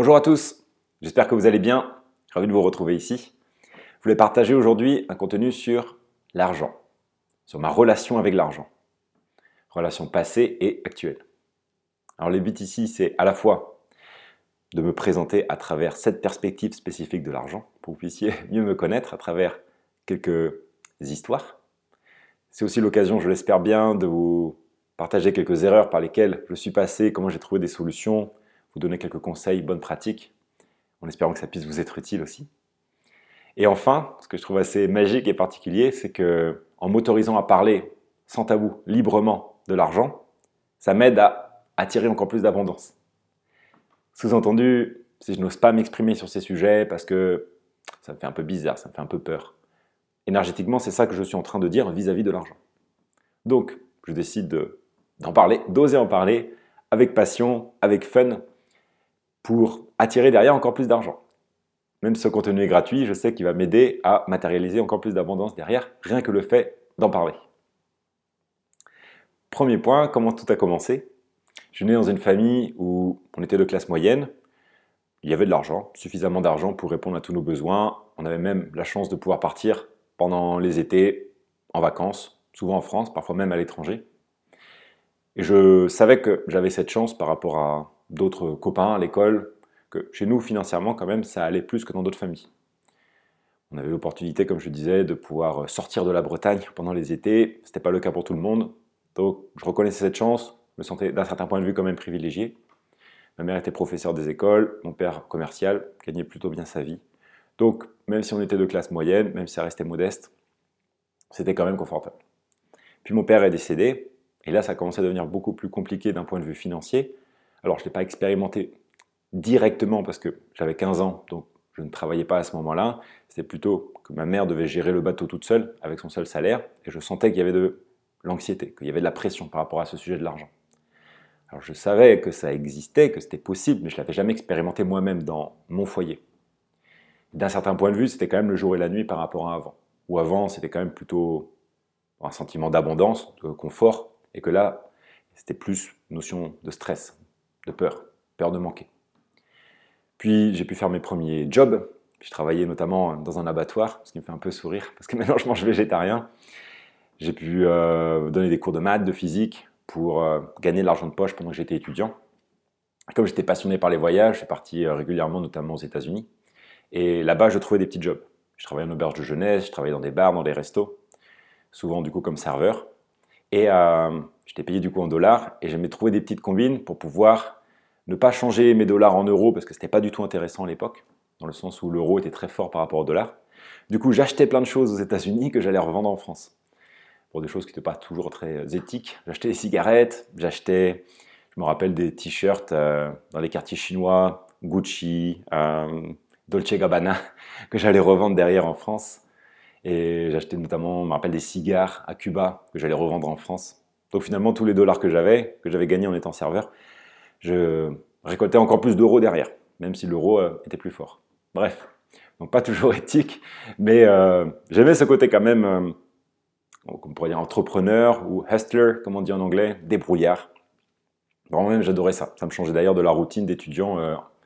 Bonjour à tous, j'espère que vous allez bien, ravi de vous retrouver ici. Je voulais partager aujourd'hui un contenu sur l'argent, sur ma relation avec l'argent, relation passée et actuelle. Alors le but ici, c'est à la fois de me présenter à travers cette perspective spécifique de l'argent, pour que vous puissiez mieux me connaître à travers quelques histoires. C'est aussi l'occasion, je l'espère bien, de vous partager quelques erreurs par lesquelles je suis passé, comment j'ai trouvé des solutions, vous donner quelques conseils, bonnes pratiques, en espérant que ça puisse vous être utile aussi. Et enfin, ce que je trouve assez magique et particulier, c'est que en m'autorisant à parler sans tabou, librement de l'argent, ça m'aide à attirer encore plus d'abondance. Sous-entendu, si je n'ose pas m'exprimer sur ces sujets parce que ça me fait un peu bizarre, ça me fait un peu peur. Énergétiquement, c'est ça que je suis en train de dire vis-à-vis de l'argent. Donc, je décide d'en parler, d'oser en parler avec passion, avec fun, pour attirer derrière encore plus d'argent. Même si ce contenu est gratuit, je sais qu'il va m'aider à matérialiser encore plus d'abondance derrière, rien que le fait d'en parler. Premier point, comment tout a commencé? Je suis né dans une famille où on était de classe moyenne, il y avait de l'argent, suffisamment d'argent pour répondre à tous nos besoins, on avait même la chance de pouvoir partir pendant les étés en vacances, souvent en France, parfois même à l'étranger. Et je savais que j'avais cette chance par rapport à d'autres copains à l'école, que chez nous, financièrement, quand même, ça allait plus que dans d'autres familles. On avait l'opportunité, comme je disais, de pouvoir sortir de la Bretagne pendant les étés. Ce n'était pas le cas pour tout le monde. Donc, je reconnaissais cette chance, me sentais d'un certain point de vue quand même privilégié. Ma mère était professeure des écoles, mon père commercial, gagnait plutôt bien sa vie. Donc, même si on était de classe moyenne, même si ça restait modeste, c'était quand même confortable. Puis mon père est décédé, et là, ça a commencé à devenir beaucoup plus compliqué d'un point de vue financier, alors, je ne l'ai pas expérimenté directement parce que j'avais 15 ans, donc je ne travaillais pas à ce moment-là. C'était plutôt que ma mère devait gérer le bateau toute seule, avec son seul salaire, et je sentais qu'il y avait de l'anxiété, qu'il y avait de la pression par rapport à ce sujet de l'argent. Alors je savais que ça existait, que c'était possible, mais je ne l'avais jamais expérimenté moi-même dans mon foyer. D'un certain point de vue, c'était quand même le jour et la nuit par rapport à avant. Ou avant, c'était quand même plutôt un sentiment d'abondance, de confort, et que là, c'était plus notion de stress, de peur, peur de manquer. Puis j'ai pu faire mes premiers jobs. Je travaillais notamment dans un abattoir, ce qui me fait un peu sourire, parce que maintenant je mange végétarien. J'ai pu euh, donner des cours de maths, de physique, pour euh, gagner de l'argent de poche pendant que j'étais étudiant. Comme j'étais passionné par les voyages, je suis parti euh, régulièrement, notamment aux États-Unis. Et là-bas, je trouvais des petits jobs. Je travaillais en auberge de jeunesse, je travaillais dans des bars, dans des restos, souvent du coup comme serveur. Et j'étais payé du coup en dollars, et j'aimais trouver des petites combines pour pouvoir ne pas changer mes dollars en euros parce que ce n'était pas du tout intéressant à l'époque, dans le sens où l'euro était très fort par rapport au dollar. Du coup, j'achetais plein de choses aux États-Unis que j'allais revendre en France. Pour des choses qui n'étaient pas toujours très éthiques. J'achetais des cigarettes, j'achetais, je me rappelle, des t-shirts euh, dans les quartiers chinois, Gucci, euh, Dolce Gabbana, que j'allais revendre derrière en France. Et j'achetais notamment, je me rappelle, des cigares à Cuba que j'allais revendre en France. Donc finalement, tous les dollars que j'avais, que j'avais gagnés en étant serveur, je récoltais encore plus d'euros derrière, même si l'euro euh, était plus fort. Bref, donc pas toujours éthique, mais euh, j'aimais ce côté quand même, euh, on pourrait dire entrepreneur ou hustler, comme on dit en anglais, débrouillard. Vraiment même, j'adorais ça. Ça me changeait d'ailleurs de la routine d'étudiant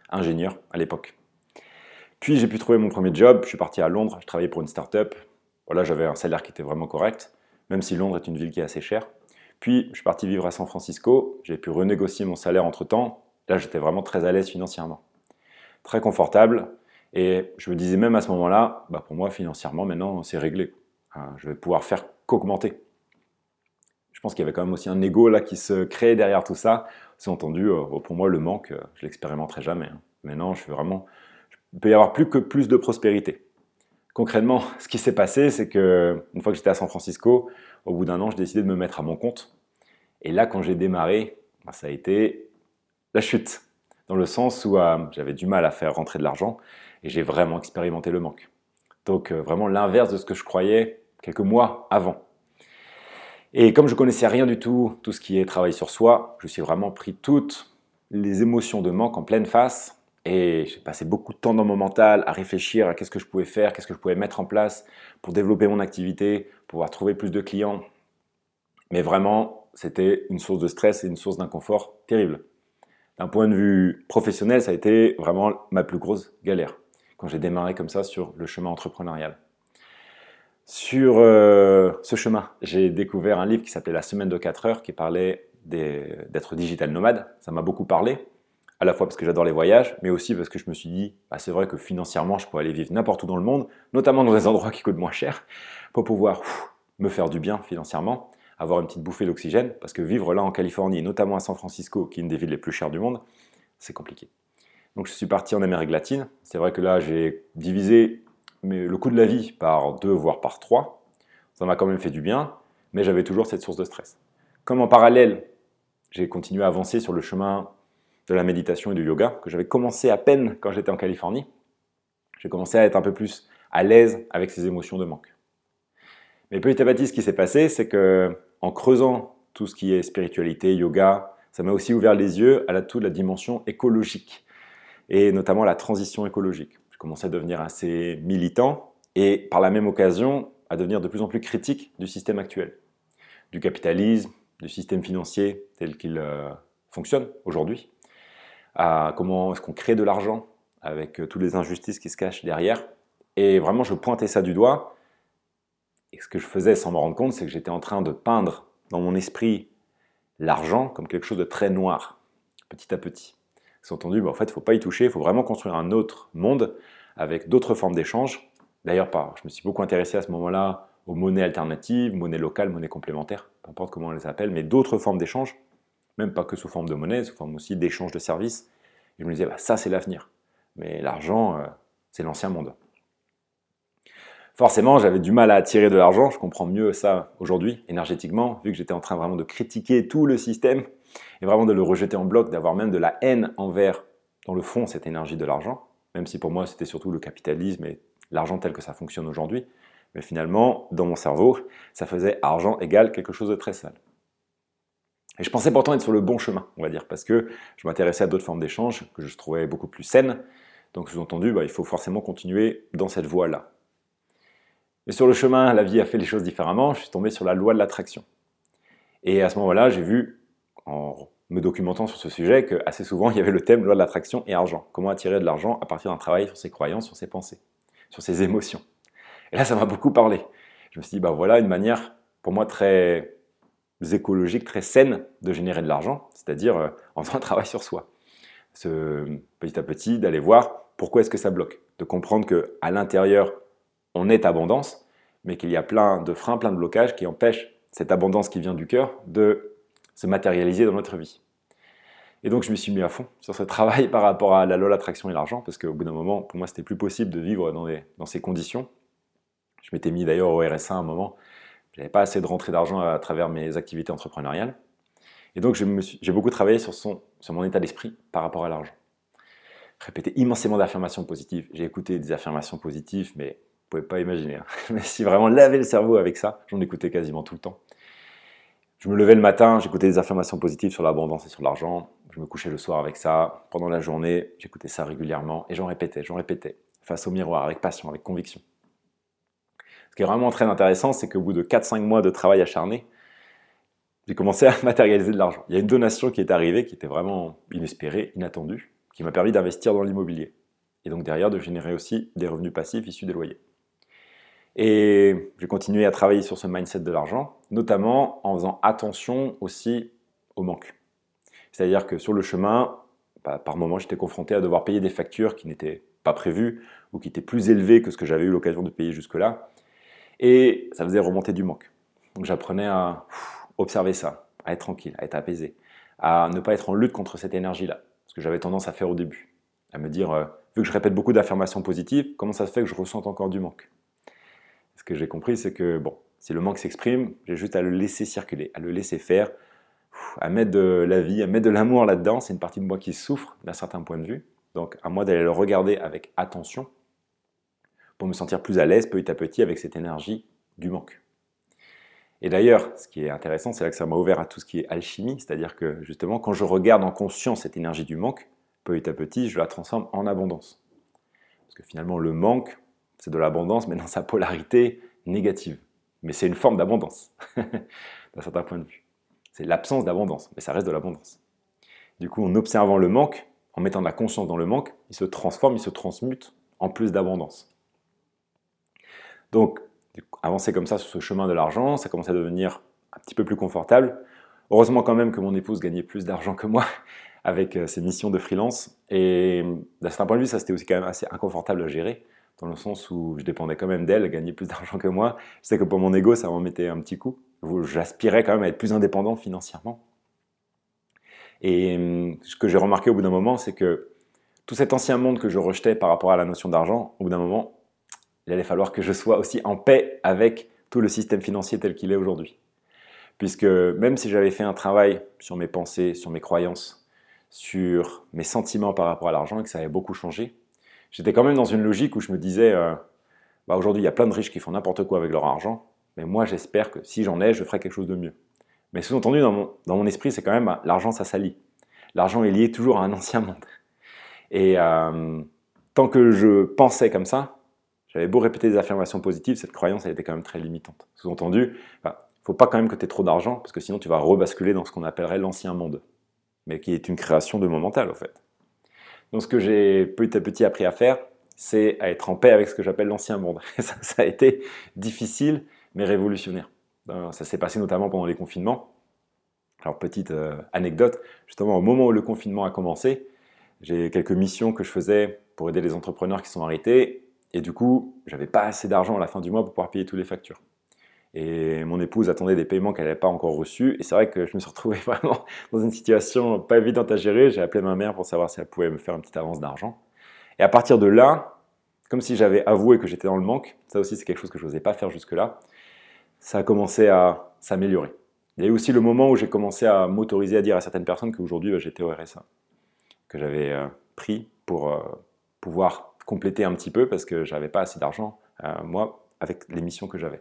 ingénieur à l'époque. Puis j'ai pu trouver mon premier job, je suis parti à Londres, je travaillais pour une start-up. Voilà, j'avais un salaire qui était vraiment correct, même si Londres est une ville qui est assez chère. Puis, je suis parti vivre à San Francisco. J'ai pu renégocier mon salaire entre-temps. Là, j'étais vraiment très à l'aise financièrement. Très confortable. Et je me disais même à ce moment-là, bah pour moi, financièrement, maintenant, c'est réglé. je vais pouvoir faire qu'augmenter. Je pense qu'il y avait quand même aussi un ego là qui se crée derrière tout ça. C'est entendu, euh, pour moi, le manque, euh, je l'expérimenterai jamais. Hein. Maintenant, je fais vraiment, il peut y avoir plus que plus de prospérité. Concrètement, ce qui s'est passé, c'est que une fois que j'étais à San Francisco, au bout d'un an, j'ai décidé de me mettre à mon compte. Et là, quand j'ai démarré, bah, ça a été la chute, dans le sens où euh, j'avais du mal à faire rentrer de l'argent et j'ai vraiment expérimenté le manque. Donc euh, vraiment l'inverse de ce que je croyais quelques mois avant. Et comme je connaissais rien du tout, tout ce qui est travail sur soi, je suis vraiment pris toutes les émotions de manque en pleine face et j'ai passé beaucoup de temps dans mon mental à réfléchir à qu'est-ce que je pouvais faire, qu'est-ce que je pouvais mettre en place pour développer mon activité, pouvoir trouver plus de clients. Mais vraiment, c'était une source de stress et une source d'inconfort terrible. D'un point de vue professionnel, ça a été vraiment ma plus grosse galère quand j'ai démarré comme ça sur le chemin entrepreneurial. Sur euh, ce chemin, j'ai découvert un livre qui s'appelait La semaine de 4 heures qui parlait d'être digital nomade. Ça m'a beaucoup parlé, à la fois parce que j'adore les voyages, mais aussi parce que je me suis dit, bah, c'est vrai que financièrement, je pourrais aller vivre n'importe où dans le monde, notamment dans des endroits qui coûtent moins cher, pour pouvoir me faire du bien financièrement, avoir une petite bouffée d'oxygène, parce que vivre là en Californie, notamment à San Francisco, qui est une des villes les plus chères du monde, c'est compliqué. Donc je suis parti en Amérique latine. C'est vrai que là, j'ai divisé le coût de la vie par deux, voire par trois. Ça m'a quand même fait du bien, mais j'avais toujours cette source de stress. Comme en parallèle, j'ai continué à avancer sur le chemin de la méditation et du yoga, que j'avais commencé à peine quand j'étais en Californie, j'ai commencé à être un peu plus à l'aise avec ces émotions de manque. Mais petit à petit, ce qui s'est passé, c'est que en creusant tout ce qui est spiritualité, yoga, ça m'a aussi ouvert les yeux à la, toute la dimension écologique et notamment la transition écologique. Je commençais à devenir assez militant et par la même occasion à devenir de plus en plus critique du système actuel, du capitalisme, du système financier tel qu'il euh, fonctionne aujourd'hui, à comment est-ce qu'on crée de l'argent avec euh, toutes les injustices qui se cachent derrière. Et vraiment, je pointais ça du doigt. Et ce que je faisais sans me rendre compte, c'est que j'étais en train de peindre dans mon esprit l'argent comme quelque chose de très noir, petit à petit. C'est entendu, mais en fait, il ne faut pas y toucher, il faut vraiment construire un autre monde avec d'autres formes d'échange. D'ailleurs, je me suis beaucoup intéressé à ce moment-là aux monnaies alternatives, monnaies locales, monnaies complémentaires, peu importe comment on les appelle, mais d'autres formes d'échange, même pas que sous forme de monnaie, sous forme aussi d'échange de services. Je me disais, bah, ça c'est l'avenir. Mais l'argent, euh, c'est l'ancien monde. Forcément, j'avais du mal à attirer de l'argent, je comprends mieux ça aujourd'hui, énergétiquement, vu que j'étais en train vraiment de critiquer tout le système et vraiment de le rejeter en bloc, d'avoir même de la haine envers, dans le fond, cette énergie de l'argent, même si pour moi c'était surtout le capitalisme et l'argent tel que ça fonctionne aujourd'hui. Mais finalement, dans mon cerveau, ça faisait argent égale quelque chose de très sale. Et je pensais pourtant être sur le bon chemin, on va dire, parce que je m'intéressais à d'autres formes d'échange que je trouvais beaucoup plus saines. Donc, sous-entendu, bah, il faut forcément continuer dans cette voie-là. Mais sur le chemin, la vie a fait les choses différemment. Je suis tombé sur la loi de l'attraction. Et à ce moment-là, j'ai vu, en me documentant sur ce sujet, que assez souvent, il y avait le thème loi de l'attraction et argent. Comment attirer de l'argent à partir d'un travail sur ses croyances, sur ses pensées, sur ses émotions. Et là, ça m'a beaucoup parlé. Je me suis dit, bah voilà une manière, pour moi, très écologique, très saine de générer de l'argent, c'est-à-dire euh, en faisant un travail sur soi. Ce, petit à petit, d'aller voir pourquoi est-ce que ça bloque, de comprendre qu'à l'intérieur, on est abondance, mais qu'il y a plein de freins, plein de blocages qui empêchent cette abondance qui vient du cœur de se matérialiser dans notre vie. Et donc je me suis mis à fond sur ce travail par rapport à la loi l'attraction et l'argent, parce qu'au bout d'un moment, pour moi, c'était plus possible de vivre dans, dans ces conditions. Je m'étais mis d'ailleurs au RSA à un moment, je n'avais pas assez de rentrée d'argent à travers mes activités entrepreneuriales. Et donc j'ai beaucoup travaillé sur, mon état d'esprit par rapport à l'argent. Répéter immensément d'affirmations positives. J'ai écouté des affirmations positives, mais pouvez pas imaginer. Hein. Mais si vraiment laver le cerveau avec ça, j'en écoutais quasiment tout le temps. Je me levais le matin, j'écoutais des affirmations positives sur l'abondance et sur l'argent. Je me couchais le soir avec ça. Pendant la journée, j'écoutais ça régulièrement et j'en répétais, j'en répétais, face au miroir, avec passion, avec conviction. Ce qui est vraiment très intéressant, c'est qu'au bout de 4-5 mois de travail acharné, j'ai commencé à matérialiser de l'argent. Il y a une donation qui est arrivée, qui était vraiment inespérée, inattendue, qui m'a permis d'investir dans l'immobilier. Et donc derrière, de générer aussi des revenus passifs issus des loyers. Et j'ai continué à travailler sur ce mindset de l'argent, notamment en faisant attention aussi au manque. C'est-à-dire que sur le chemin, bah, par moment, j'étais confronté à devoir payer des factures qui n'étaient pas prévues ou qui étaient plus élevées que ce que j'avais eu l'occasion de payer jusque-là. Et ça faisait remonter du manque. Donc j'apprenais à observer ça, à être tranquille, à être apaisé, à ne pas être en lutte contre cette énergie-là. Ce que j'avais tendance à faire au début. À me dire, euh, vu que je répète beaucoup d'affirmations positives, comment ça se fait que je ressente encore du manque? Ce que j'ai compris, c'est que bon, si le manque s'exprime, j'ai juste à le laisser circuler, à le laisser faire, à mettre de la vie, à mettre de l'amour là-dedans. C'est une partie de moi qui souffre d'un certain point de vue. Donc à moi d'aller le regarder avec attention pour me sentir plus à l'aise petit à petit avec cette énergie du manque. Et d'ailleurs, ce qui est intéressant, c'est là que ça m'a ouvert à tout ce qui est alchimie, c'est-à-dire que justement, quand je regarde en conscience cette énergie du manque, petit à petit, je la transforme en abondance. Parce que finalement, le manque, c'est de l'abondance, mais dans sa polarité négative. Mais c'est une forme d'abondance, d'un certain point de vue. C'est l'absence d'abondance, mais ça reste de l'abondance. du coup, en observant le manque, en mettant de la conscience dans le manque, il se transforme, il se transmute en plus d'abondance. Donc, avancer comme ça sur ce chemin de l'argent, ça commence à devenir un petit peu plus confortable. Heureusement quand même que mon épouse gagnait plus d'argent que moi avec euh, ses missions de freelance. Et d'un certain point de vue, ça c'était aussi quand même assez inconfortable à gérer, dans le sens où je dépendais quand même d'elle, elle gagnait plus d'argent que moi. Je sais que pour mon ego, ça m'en mettait un petit coup. J'aspirais quand même à être plus indépendant financièrement. Et hum, ce que j'ai remarqué au bout d'un moment, c'est que tout cet ancien monde que je rejetais par rapport à la notion d'argent, au bout d'un moment, il allait falloir que je sois aussi en paix avec tout le système financier tel qu'il est aujourd'hui. Puisque même si j'avais fait un travail sur mes pensées, sur mes croyances, sur mes sentiments par rapport à l'argent et que ça avait beaucoup changé, j'étais quand même dans une logique où je me disais, euh, bah aujourd'hui il y a plein de riches qui font n'importe quoi avec leur argent, mais moi j'espère que si j'en ai, je ferai quelque chose de mieux. Mais sous-entendu dans mon, dans mon esprit, c'est quand même l'argent ça s'allie. L'argent est lié toujours à un ancien monde. Et euh, tant que je pensais comme ça, j'avais beau répéter des affirmations positives, cette croyance, elle était quand même très limitante. Sous-entendu, il ne faut pas quand même que tu aies trop d'argent, parce que sinon tu vas rebasculer dans ce qu'on appellerait l'ancien monde, mais qui est une création de mon mental, au fait. Donc ce que j'ai petit à petit appris à faire, c'est à être en paix avec ce que j'appelle l'ancien monde. ça, ça, a été difficile, mais révolutionnaire. Ben, ça s'est passé notamment pendant les confinements. Alors petite euh, anecdote, justement au moment où le confinement a commencé, j'ai quelques missions que je faisais pour aider les entrepreneurs qui sont arrêtés. Et du coup, j'avais pas assez d'argent à la fin du mois pour pouvoir payer toutes les factures. Et mon épouse attendait des paiements qu'elle n'avait pas encore reçus. Et c'est vrai que je me suis retrouvé vraiment dans une situation pas évidente à gérer. J'ai appelé ma mère pour savoir si elle pouvait me faire une petite avance d'argent. Et à partir de là, comme si j'avais avoué que j'étais dans le manque, ça aussi c'est quelque chose que je n'osais pas faire jusque-là, ça a commencé à s'améliorer. Il y a eu aussi le moment où j'ai commencé à m'autoriser à dire à certaines personnes qu'aujourd'hui bah, j'étais au RSA que j'avais euh, pris pour euh, pouvoir compléter un petit peu parce que j'avais pas assez d'argent, euh, moi, avec les missions que j'avais.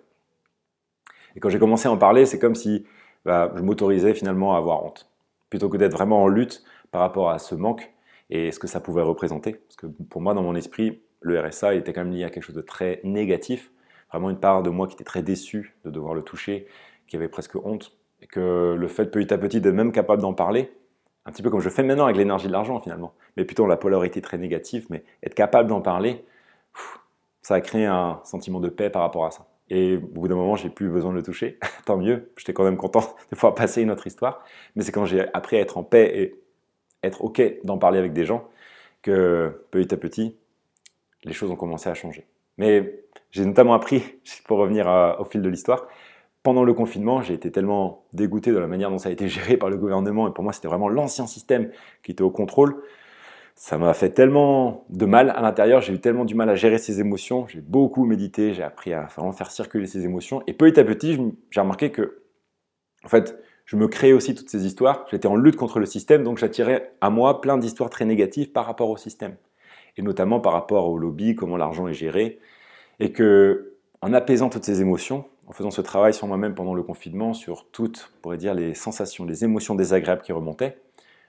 Et quand j'ai commencé à en parler, c'est comme si bah, je m'autorisais finalement à avoir honte, plutôt que d'être vraiment en lutte par rapport à ce manque et ce que ça pouvait représenter. Parce que pour moi, dans mon esprit, le RSA était quand même lié à quelque chose de très négatif, vraiment une part de moi qui était très déçu de devoir le toucher, qui avait presque honte, et que le fait petit à petit d'être même capable d'en parler, un petit peu comme je fais maintenant avec l'énergie de l'argent finalement, mais plutôt la polarité très négative, mais être capable d'en parler, ça a créé un sentiment de paix par rapport à ça. Et au bout d'un moment, j'ai plus besoin de le toucher, tant mieux, j'étais quand même content de pouvoir passer une autre histoire, mais c'est quand j'ai appris à être en paix et être OK d'en parler avec des gens que petit à petit, les choses ont commencé à changer. Mais j'ai notamment appris, pour revenir au fil de l'histoire, pendant le confinement, j'ai été tellement dégoûté de la manière dont ça a été géré par le gouvernement, et pour moi c'était vraiment l'ancien système qui était au contrôle. Ça m'a fait tellement de mal à l'intérieur, j'ai eu tellement du mal à gérer ces émotions, j'ai beaucoup médité, j'ai appris à vraiment faire circuler ces émotions, et petit à petit, j'ai remarqué que, en fait, je me créais aussi toutes ces histoires, j'étais en lutte contre le système, donc j'attirais à moi plein d'histoires très négatives par rapport au système, et notamment par rapport au lobby, comment l'argent est géré, et que, en apaisant toutes ces émotions, en faisant ce travail sur moi-même pendant le confinement, sur toutes, on pourrait dire, les sensations, les émotions désagréables qui remontaient,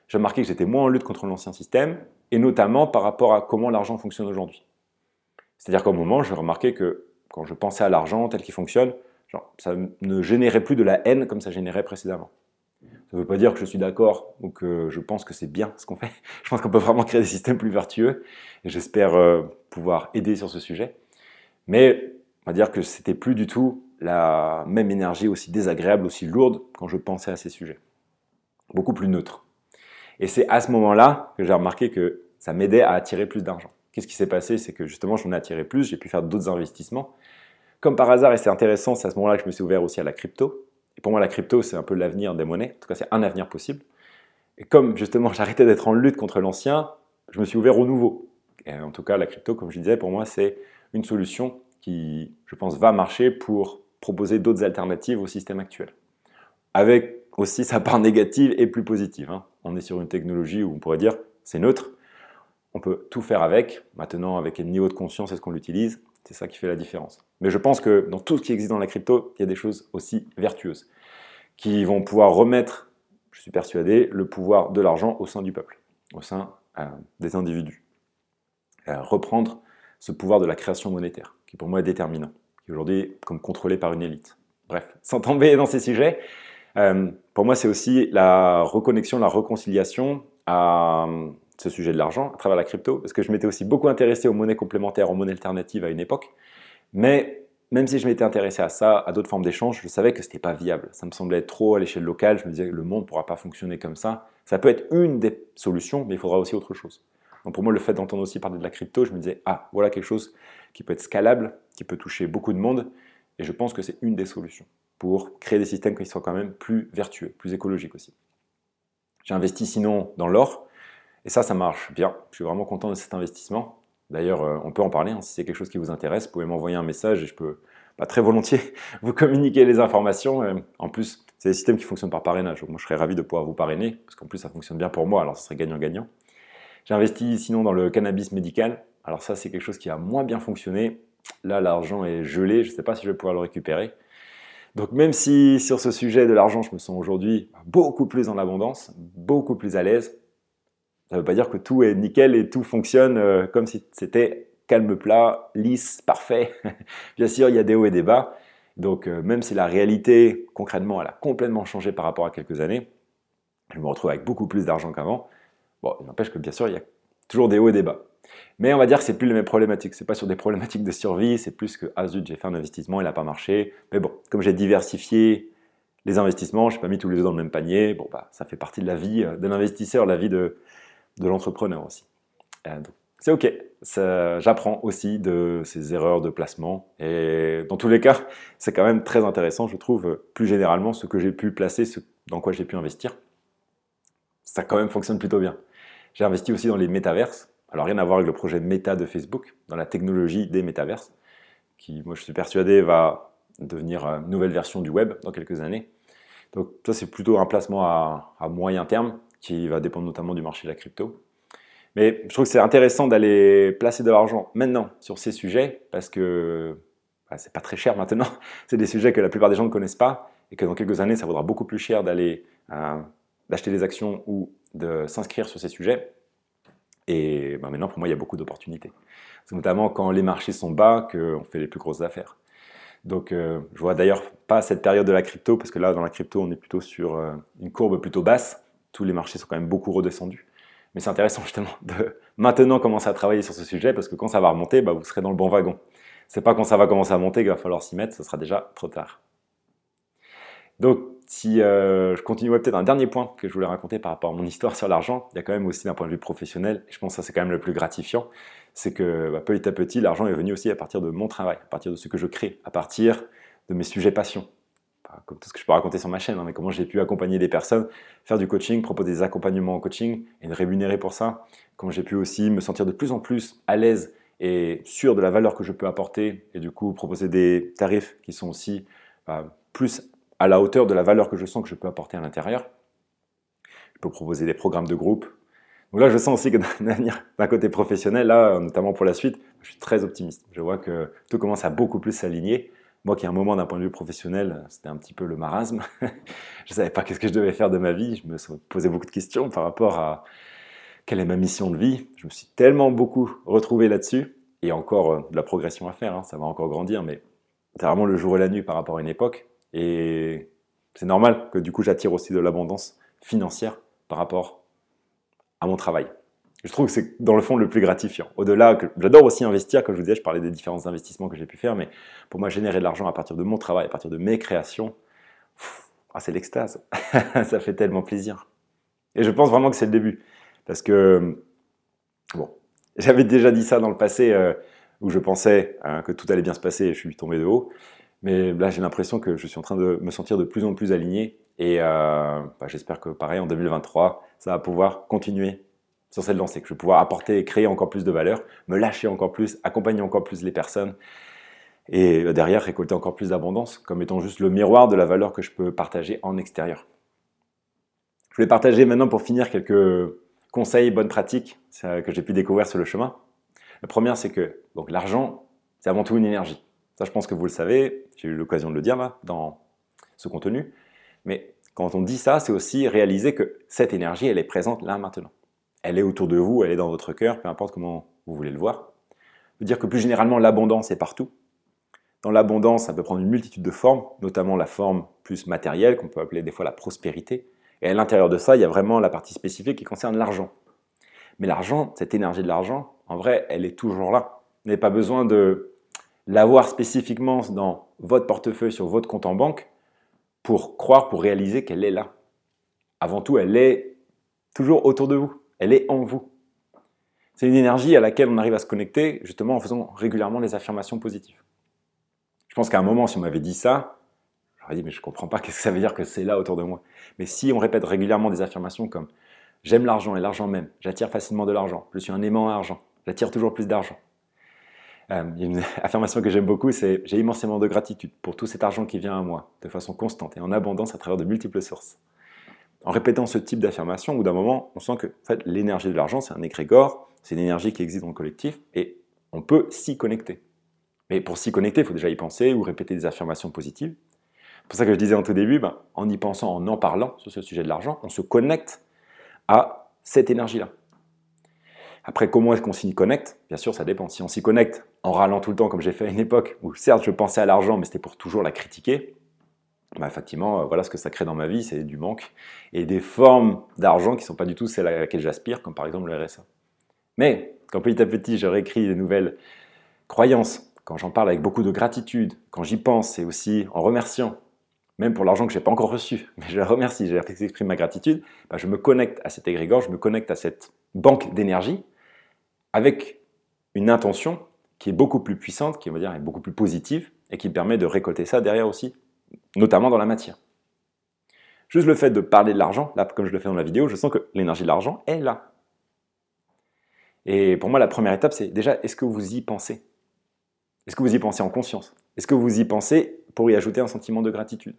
j'ai remarqué que j'étais moins en lutte contre l'ancien système, et notamment par rapport à comment l'argent fonctionne aujourd'hui. C'est-à-dire qu'au moment, j'ai remarqué que quand je pensais à l'argent tel qu'il fonctionne, ça ne générait plus de la haine comme ça générait précédemment. Ça ne veut pas dire que je suis d'accord ou que je pense que c'est bien ce qu'on fait. Je pense qu'on peut vraiment créer des systèmes plus vertueux et j'espère euh, pouvoir aider sur ce sujet. Mais on va dire que c'était plus du tout la même énergie aussi désagréable, aussi lourde quand je pensais à ces sujets. Beaucoup plus neutre. Et c'est à ce moment-là que j'ai remarqué que ça m'aidait à attirer plus d'argent. Qu'est-ce qui s'est passé? C'est que justement, j'en ai attiré plus, j'ai pu faire d'autres investissements. Comme par hasard, et c'est intéressant, c'est à ce moment-là que je me suis ouvert aussi à la crypto. Et pour moi, la crypto, c'est un peu l'avenir des monnaies. En tout cas, c'est un avenir possible. Et comme justement, j'arrêtais d'être en lutte contre l'ancien, je me suis ouvert au nouveau. Et en tout cas, la crypto, comme je disais, pour moi, c'est une solution qui, je pense, va marcher pour proposer d'autres alternatives au système actuel. Avec aussi sa part négative et plus positive. Hein. On est sur une technologie où on pourrait dire c'est neutre, on peut tout faire avec. Maintenant, avec quel niveau de conscience est-ce qu'on l'utilise? C'est ça qui fait la différence. Mais je pense que dans tout ce qui existe dans la crypto, il y a des choses aussi vertueuses qui vont pouvoir remettre, je suis persuadé, le pouvoir de l'argent au sein du peuple, au sein euh, des individus. Euh, reprendre ce pouvoir de la création monétaire, qui pour moi est déterminant qui aujourd'hui comme contrôlé par une élite. Bref, sans tomber dans ces sujets, euh, pour moi c'est aussi la reconnexion, la réconciliation à euh, ce sujet de l'argent à travers la crypto, parce que je m'étais aussi beaucoup intéressé aux monnaies complémentaires, aux monnaies alternatives à une époque. Mais même si je m'étais intéressé à ça, à d'autres formes d'échange, je savais que ce n'était pas viable. Ça me semblait trop à l'échelle locale. Je me disais que le monde ne pourra pas fonctionner comme ça. Ça peut être une des solutions, mais il faudra aussi autre chose. Donc pour moi, le fait d'entendre aussi parler de la crypto, je me disais, ah, voilà quelque chose qui peut être scalable, qui peut toucher beaucoup de monde, et je pense que c'est une des solutions pour créer des systèmes qui soient quand même plus vertueux, plus écologiques aussi. J'ai investi sinon dans l'or, et ça, ça marche bien. Je suis vraiment content de cet investissement. D'ailleurs, euh, on peut en parler, hein. si c'est quelque chose qui vous intéresse, vous pouvez m'envoyer un message et je peux pas très volontiers vous communiquer les informations. Euh, en plus, c'est des systèmes qui fonctionnent par parrainage, donc moi je serais ravi de pouvoir vous parrainer, parce qu'en plus ça fonctionne bien pour moi, alors ce serait gagnant-gagnant. J'ai investi sinon dans le cannabis médical, alors ça c'est quelque chose qui a moins bien fonctionné. Là, l'argent est gelé, je ne sais pas si je vais pouvoir le récupérer. Donc même si sur ce sujet de l'argent, je me sens aujourd'hui beaucoup plus en abondance, beaucoup plus à l'aise, ça ne veut pas dire que tout est nickel et tout fonctionne euh, comme si c'était calme plat, lisse, parfait. Bien sûr, il y a des hauts et des bas. Donc euh, même si la réalité, concrètement, elle a complètement changé par rapport à quelques années, je me retrouve avec beaucoup plus d'argent qu'avant. Bon, il n'empêche que bien sûr, il y a toujours des hauts et des bas. Mais on va dire que c'est plus les mêmes problématiques. C'est pas sur des problématiques de survie, c'est plus que ah zut, j'ai fait un investissement, il n'a pas marché. Mais bon, comme j'ai diversifié les investissements, je n'ai pas mis tous les œufs dans le même panier. Bon bah, ça fait partie de la vie euh, de l'investisseur, la vie de, de l'entrepreneur aussi. Euh, c'est ok. J'apprends aussi de ces erreurs de placement. Et dans tous les cas, c'est quand même très intéressant, je trouve, plus généralement, ce que j'ai pu placer, ce dans quoi j'ai pu investir. Ça quand même fonctionne plutôt bien. J'ai investi aussi dans les métaverses. Alors rien à voir avec le projet Meta de Facebook, dans la technologie des métaverses, qui, moi je suis persuadé, va devenir une nouvelle version du web dans quelques années. Donc ça c'est plutôt un placement à, moyen terme, qui va dépendre notamment du marché de la crypto. Mais je trouve que c'est intéressant d'aller placer de l'argent maintenant sur ces sujets, parce que bah, c'est pas très cher maintenant. C'est des sujets que la plupart des gens ne connaissent pas, et que dans quelques années ça vaudra beaucoup plus cher d'aller euh, d'acheter des actions ou de s'inscrire sur ces sujets. Et ben maintenant, pour moi, il y a beaucoup d'opportunités. C'est notamment quand les marchés sont bas qu'on fait les plus grosses affaires. Donc, euh, je vois d'ailleurs pas cette période de la crypto, parce que là, dans la crypto, on est plutôt sur euh, une courbe plutôt basse. Tous les marchés sont quand même beaucoup redescendus. Mais c'est intéressant justement de maintenant commencer à travailler sur ce sujet, parce que quand ça va remonter, bah, vous serez dans le bon wagon. C'est pas quand ça va commencer à monter qu'il va falloir s'y mettre, ce sera déjà trop tard. Donc, si euh, je continue, peut-être un dernier point que je voulais raconter par rapport à mon histoire sur l'argent, il y a quand même aussi d'un point de vue professionnel, et je pense que ça c'est quand même le plus gratifiant, c'est que bah, petit à petit, l'argent est venu aussi à partir de mon travail, à partir de ce que je crée, à partir de mes sujets passion. comme tout ce que je peux raconter sur ma chaîne, hein, mais comment j'ai pu accompagner des personnes, faire du coaching, proposer des accompagnements en coaching et me rémunérer pour ça. Comment j'ai pu aussi me sentir de plus en plus à l'aise et sûr de la valeur que je peux apporter et du coup proposer des tarifs qui sont aussi bah, plus à la hauteur de la valeur que je sens que je peux apporter à l'intérieur. Je peux proposer des programmes de groupe. Donc là, je sens aussi que d'un côté professionnel, là, notamment pour la suite, je suis très optimiste. Je vois que tout commence à beaucoup plus s'aligner. Moi qui à un moment d'un point de vue professionnel, c'était un petit peu le marasme. je ne savais pas qu'est-ce que je devais faire de ma vie. Je me posais beaucoup de questions par rapport à quelle est ma mission de vie. Je me suis tellement beaucoup retrouvé là-dessus. Et encore euh, de la progression à faire, hein. ça va encore grandir, mais c'est vraiment le jour et la nuit par rapport à une époque. Et c'est normal que du coup j'attire aussi de l'abondance financière par rapport à mon travail. Je trouve que c'est dans le fond le plus gratifiant. Au-delà, j'adore aussi investir, comme je vous disais, je parlais des différents investissements que j'ai pu faire, mais pour moi générer de l'argent à partir de mon travail, à partir de mes créations, ah, c'est l'extase. ça fait tellement plaisir. Et je pense vraiment que c'est le début. Parce que, bon, j'avais déjà dit ça dans le passé, euh, où je pensais hein, que tout allait bien se passer et je suis tombé de haut. Mais là, j'ai l'impression que je suis en train de me sentir de plus en plus aligné. Et euh, bah, j'espère que pareil, en 2023, ça va pouvoir continuer sur cette lancée, que je vais pouvoir apporter et créer encore plus de valeur, me lâcher encore plus, accompagner encore plus les personnes et euh, derrière récolter encore plus d'abondance comme étant juste le miroir de la valeur que je peux partager en extérieur. Je voulais partager maintenant pour finir quelques conseils, bonnes pratiques que j'ai pu découvrir sur le chemin. La première, c'est que l'argent, c'est avant tout une énergie. Ça, je pense que vous le savez, j'ai eu l'occasion de le dire là, dans ce contenu. Mais quand on dit ça, c'est aussi réaliser que cette énergie, elle est présente là maintenant. Elle est autour de vous, elle est dans votre cœur, peu importe comment vous voulez le voir. veut dire que plus généralement, l'abondance est partout. Dans l'abondance, ça peut prendre une multitude de formes, notamment la forme plus matérielle, qu'on peut appeler des fois la prospérité. Et à l'intérieur de ça, il y a vraiment la partie spécifique qui concerne l'argent. Mais l'argent, cette énergie de l'argent, en vrai, elle est toujours là. Vous n'avez pas besoin de l'avoir spécifiquement dans votre portefeuille, sur votre compte en banque, pour croire, pour réaliser qu'elle est là. Avant tout, elle est toujours autour de vous. Elle est en vous. C'est une énergie à laquelle on arrive à se connecter justement en faisant régulièrement des affirmations positives. Je pense qu'à un moment, si on m'avait dit ça, j'aurais dit mais je ne comprends pas qu'est-ce que ça veut dire que c'est là autour de moi? Mais si on répète régulièrement des affirmations comme j'aime l'argent et l'argent même, j'attire facilement de l'argent, je suis un aimant à argent, j'attire toujours plus d'argent. Euh, une affirmation que j'aime beaucoup, c'est j'ai immensément de gratitude pour tout cet argent qui vient à moi de façon constante et en abondance à travers de multiples sources. En répétant ce type d'affirmation, au bout d'un moment, on sent que en fait, l'énergie de l'argent, c'est un égrégore, c'est une énergie qui existe dans le collectif et on peut s'y connecter. Mais pour s'y connecter, il faut déjà y penser ou répéter des affirmations positives. C'est pour ça que je disais en tout début, ben, en y pensant, en en parlant sur ce sujet de l'argent, on se connecte à cette énergie-là. Après, comment est-ce qu'on s'y connecte? Bien sûr, ça dépend. Si on s'y connecte en râlant tout le temps, comme j'ai fait à une époque, où certes, je pensais à l'argent, mais c'était pour toujours la critiquer, bah, effectivement, euh, voilà ce que ça crée dans ma vie, c'est du manque et des formes d'argent qui ne sont pas du tout celles à laquelle j'aspire, comme par exemple le RSA. Mais quand petit à petit, je réécris des nouvelles croyances, quand j'en parle avec beaucoup de gratitude, quand j'y pense et aussi en remerciant, même pour l'argent que je n'ai pas encore reçu, mais je remercie, j'exprime ma gratitude, bah, je me connecte à cet égrégore, je me connecte à cette banque d'énergie avec une intention qui est beaucoup plus puissante, qui va dire est beaucoup plus positive et qui permet de récolter ça derrière aussi, notamment dans la matière. Juste le fait de parler de l'argent, là comme je le fais dans la vidéo, je sens que l'énergie de l'argent est là. Et pour moi, la première étape, c'est déjà, est-ce que vous y pensez? Est-ce que vous y pensez en conscience? Est-ce que vous y pensez pour y ajouter un sentiment de gratitude?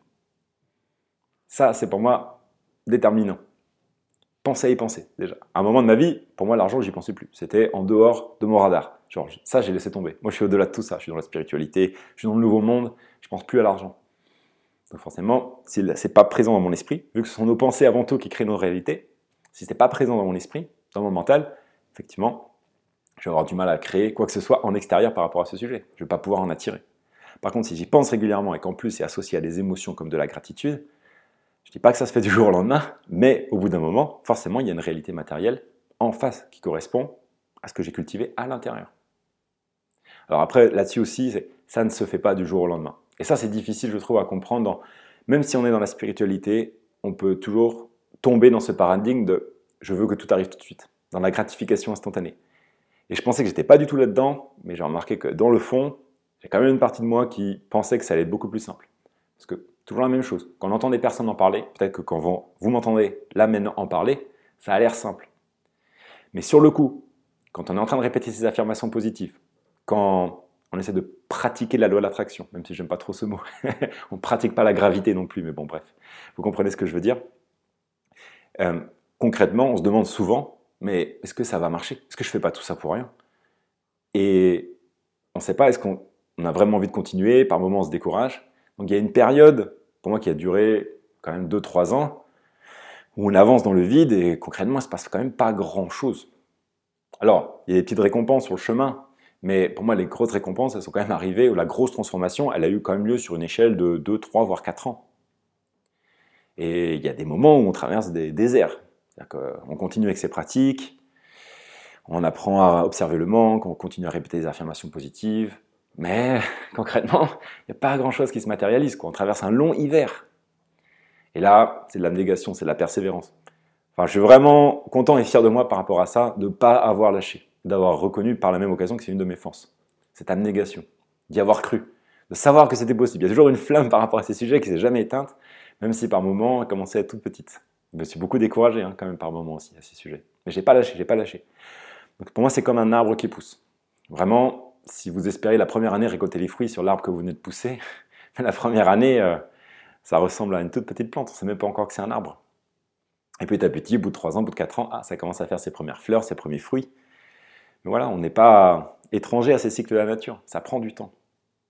Ça, c'est pour moi déterminant. Pensez à y penser, déjà. À un moment de ma vie, pour moi, l'argent, j'y pensais plus. C'était en dehors de mon radar. Genre, ça, j'ai laissé tomber. Moi, je suis au-delà de tout ça. Je suis dans la spiritualité, je suis dans le nouveau monde, je pense plus à l'argent. Donc forcément, si c'est pas présent dans mon esprit, vu que ce sont nos pensées avant tout qui créent nos réalités, si c'est pas présent dans mon esprit, dans mon mental, effectivement, je vais avoir du mal à créer quoi que ce soit en extérieur par rapport à ce sujet. Je vais pas pouvoir en attirer. Par contre, si j'y pense régulièrement et qu'en plus c'est associé à des émotions comme de la gratitude, je ne dis pas que ça se fait du jour au lendemain, mais au bout d'un moment, forcément, il y a une réalité matérielle en face qui correspond à ce que j'ai cultivé à l'intérieur. Alors après, là-dessus aussi, ça ne se fait pas du jour au lendemain. Et ça, c'est difficile, je trouve, à comprendre. même si on est dans la spiritualité, on peut toujours tomber dans ce paradigme de je veux que tout arrive tout de suite dans la gratification instantanée. Et je pensais que j'étais pas du tout là-dedans, mais j'ai remarqué que dans le fond, j'ai quand même une partie de moi qui pensait que ça allait être beaucoup plus simple. Parce que toujours la même chose, quand on entend des personnes en parler, peut-être que quand vous, m'entendez là maintenant en parler, ça a l'air simple. Mais sur le coup, quand on est en train de répéter ces affirmations positives, quand on essaie de pratiquer la loi de l'attraction, même si j'aime pas trop ce mot, on ne pratique pas la gravité non plus, mais bon bref, vous comprenez ce que je veux dire? Euh, concrètement, on se demande souvent mais est-ce que ça va marcher? Est-ce que je ne fais pas tout ça pour rien? Et on ne sait pas, est-ce qu'on a vraiment envie de continuer? Par moments, on se décourage. Donc il y a une période, pour moi, qui a duré quand même 2-3 ans, où on avance dans le vide et concrètement, il ne se passe quand même pas grand-chose. Alors, il y a des petites récompenses sur le chemin, mais pour moi, les grosses récompenses, elles sont quand même arrivées, où la grosse transformation, elle a eu quand même lieu sur une échelle de 2, 3, voire 4 ans. Et il y a des moments où on traverse des déserts. On continue avec ses pratiques, on apprend à observer le manque, on continue à répéter des affirmations positives, mais concrètement, il n'y a pas grand-chose qui se matérialise. On traverse un long hiver. Et là, c'est de l'abnégation, c'est de la persévérance. Enfin, je suis vraiment content et fier de moi par rapport à ça, de ne pas avoir lâché, d'avoir reconnu par la même occasion que c'est une de mes forces. Cette abnégation, d'y avoir cru, de savoir que c'était possible. Il y a toujours une flamme par rapport à ces sujets qui s'est jamais éteinte, même si par moments elle commençait à être toute petite. Je me suis beaucoup découragé hein, quand même par moments aussi à ces sujets. Mais j'ai pas lâché, j'ai pas lâché. Donc pour moi, c'est comme un arbre qui pousse. Vraiment, si vous espérez la première année récolter les fruits sur l'arbre que vous venez de pousser, la première année, euh, ça ressemble à une toute petite plante. On ne sait même pas encore que c'est un arbre. Et petit à petit, au bout de 3 ans, au bout de 4 ans, ah, ça commence à faire ses premières fleurs, ses premiers fruits. Mais voilà, on n'est pas étranger à ces cycles de la nature. Ça prend du temps.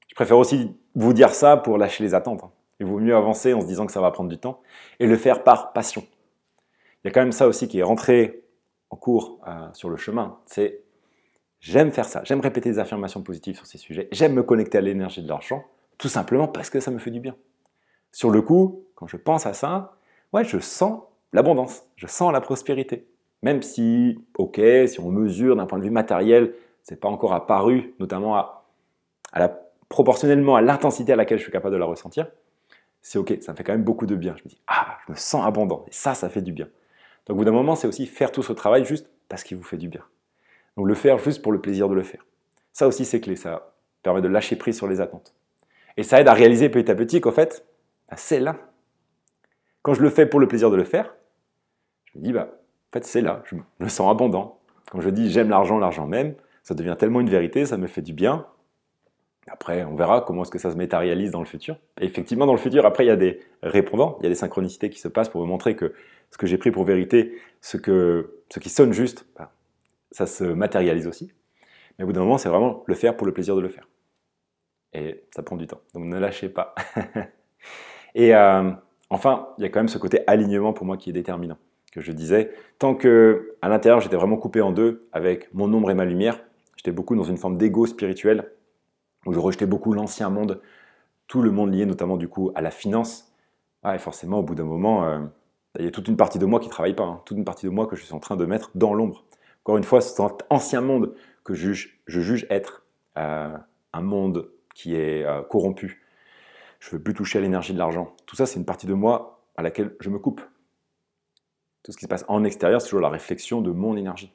Je préfère aussi vous dire ça pour lâcher les attentes. Hein. Il vaut mieux avancer en se disant que ça va prendre du temps et le faire par passion. Il y a quand même ça aussi qui est rentré en cours euh, sur le chemin. C'est j'aime faire ça, j'aime répéter des affirmations positives sur ces sujets, j'aime me connecter à l'énergie de l'argent, tout simplement parce que ça me fait du bien. Sur le coup, quand je pense à ça, ouais, je sens l'abondance, je sens la prospérité. Même si, ok, si on mesure d'un point de vue matériel, c'est pas encore apparu, notamment à, proportionnellement à l'intensité à laquelle je suis capable de la ressentir, c'est ok, ça me fait quand même beaucoup de bien. Je me dis, ah, je me sens abondant, et ça, ça fait du bien. Donc au bout d'un moment, c'est aussi faire tout ce travail juste parce qu'il vous fait du bien. Donc le faire juste pour le plaisir de le faire. Ça aussi, c'est clé, ça permet de lâcher prise sur les attentes. Et ça aide à réaliser petit à petit qu'en fait, bah, c'est là. Quand je le fais pour le plaisir de le faire, je me dis, bah, en fait, c'est là, je me sens abondant. Quand je dis j'aime l'argent, l'argent même, ça devient tellement une vérité, ça me fait du bien. Après, on verra comment est-ce que ça se matérialise dans le futur. Et effectivement, dans le futur, après, il y a des répondants, il y a des synchronicités qui se passent pour me montrer que ce que j'ai pris pour vérité, ce, que, ce qui sonne juste, bah, ça se matérialise aussi. Mais au bout d'un moment, c'est vraiment le faire pour le plaisir de le faire. Et ça prend du temps. Donc ne lâchez pas. et euh, enfin, il y a quand même ce côté alignement pour moi qui est déterminant. Que je disais, tant que à l'intérieur j'étais vraiment coupé en deux avec mon ombre et ma lumière, j'étais beaucoup dans une forme d'ego spirituel où je rejetais beaucoup l'ancien monde, tout le monde lié notamment du coup à la finance. et forcément, au bout d'un moment, euh, il y a toute une partie de moi qui ne travaille pas, hein. toute une partie de moi que je suis en train de mettre dans l'ombre. Encore une fois, cet ancien monde que je juge, être euh, un monde qui est euh, corrompu. Je veux plus toucher à l'énergie de l'argent. Tout ça, c'est une partie de moi à laquelle je me coupe. Tout ce qui se passe en extérieur, c'est toujours la réflexion de mon énergie.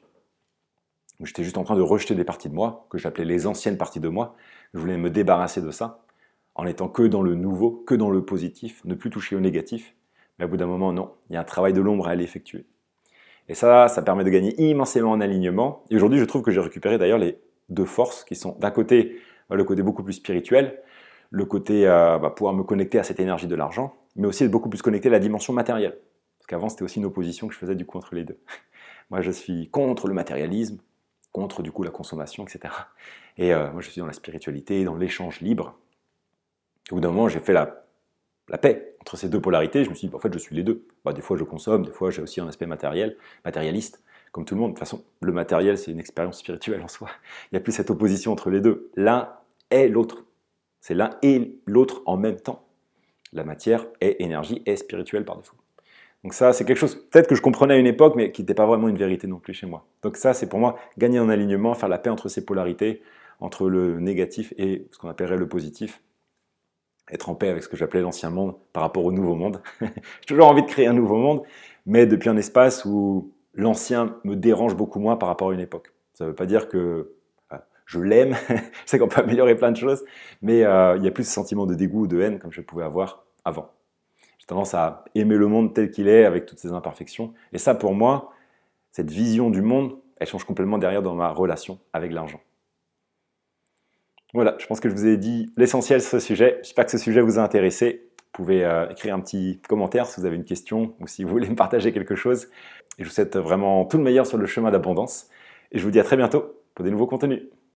J'étais juste en train de rejeter des parties de moi, que j'appelais les anciennes parties de moi. Je voulais me débarrasser de ça, en étant que dans le nouveau, que dans le positif, ne plus toucher au négatif. Mais à bout d'un moment, non, il y a un travail de l'ombre à aller effectuer. Et ça, ça permet de gagner immensément en alignement. Et aujourd'hui, je trouve que j'ai récupéré d'ailleurs les deux forces qui sont d'un côté le côté beaucoup plus spirituel, le côté euh, bah, pouvoir me connecter à cette énergie de l'argent, mais aussi être beaucoup plus connecté à la dimension matérielle. Parce qu'avant, c'était aussi une opposition que je faisais du coup entre les deux. Moi, je suis contre le matérialisme, contre du coup la consommation, etc. Et euh, moi, je suis dans la spiritualité, dans l'échange libre. au bout d'un moment, j'ai fait la, la, paix entre ces deux polarités. Je me suis dit, bah, en fait, je suis les deux. Bah, des fois, je consomme, des fois, j'ai aussi un aspect matériel, matérialiste comme tout le monde. De toute façon, le matériel, c'est une expérience spirituelle en soi. Il n'y a plus cette opposition entre les deux. L'un est l'autre. C'est l'un et l'autre en même temps. La matière est énergie, est spirituelle par défaut. Donc ça, c'est quelque chose peut-être que je comprenais à une époque, mais qui n'était pas vraiment une vérité non plus chez moi. Donc ça, c'est pour moi gagner en alignement, faire la paix entre ces polarités, entre le négatif et ce qu'on appellerait le positif. Être en paix avec ce que j'appelais l'ancien monde par rapport au nouveau monde. J'ai toujours envie de créer un nouveau monde, mais depuis un espace où l'ancien me dérange beaucoup moins par rapport à une époque. Ça ne veut pas dire que je l'aime, sais qu'on peut améliorer plein de choses, mais euh, il y a plus ce sentiment de dégoût ou de haine comme je pouvais avoir avant. J'ai tendance à aimer le monde tel qu'il est, avec toutes ses imperfections. Et ça, pour moi, cette vision du monde, elle change complètement derrière dans ma relation avec l'argent. Voilà, je pense que je vous ai dit l'essentiel sur ce sujet. J'espère que ce sujet vous a intéressé. Vous pouvez euh, écrire un petit commentaire si vous avez une question ou si vous voulez me partager quelque chose. Et je vous souhaite vraiment tout le meilleur sur le chemin d'abondance. Et je vous dis à très bientôt pour des nouveaux contenus.